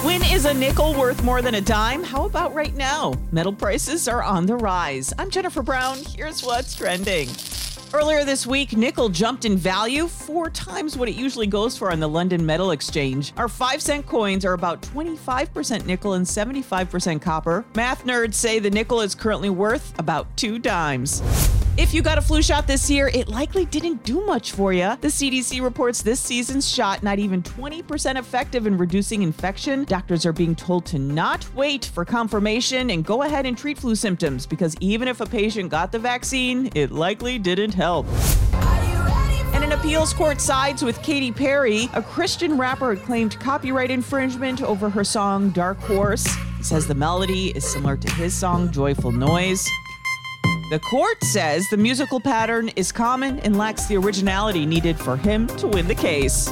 When is a nickel worth more than a dime? How about right now? Metal prices are on the rise. I'm Jennifer Brown. Here's what's trending. Earlier this week, nickel jumped in value four times what it usually goes for on the London Metal Exchange. Our 5 cent coins are about 25% nickel and 75% copper. Math nerds say the nickel is currently worth about two dimes. If you got a flu shot this year, it likely didn't do much for you. The CDC reports this season's shot not even 20% effective in reducing infection. Doctors are being told to not wait for confirmation and go ahead and treat flu symptoms because even if a patient got the vaccine, it likely didn't help. And an appeals court sides with Katy Perry. A Christian rapper who claimed copyright infringement over her song Dark Horse. He says the melody is similar to his song Joyful Noise. The court says the musical pattern is common and lacks the originality needed for him to win the case.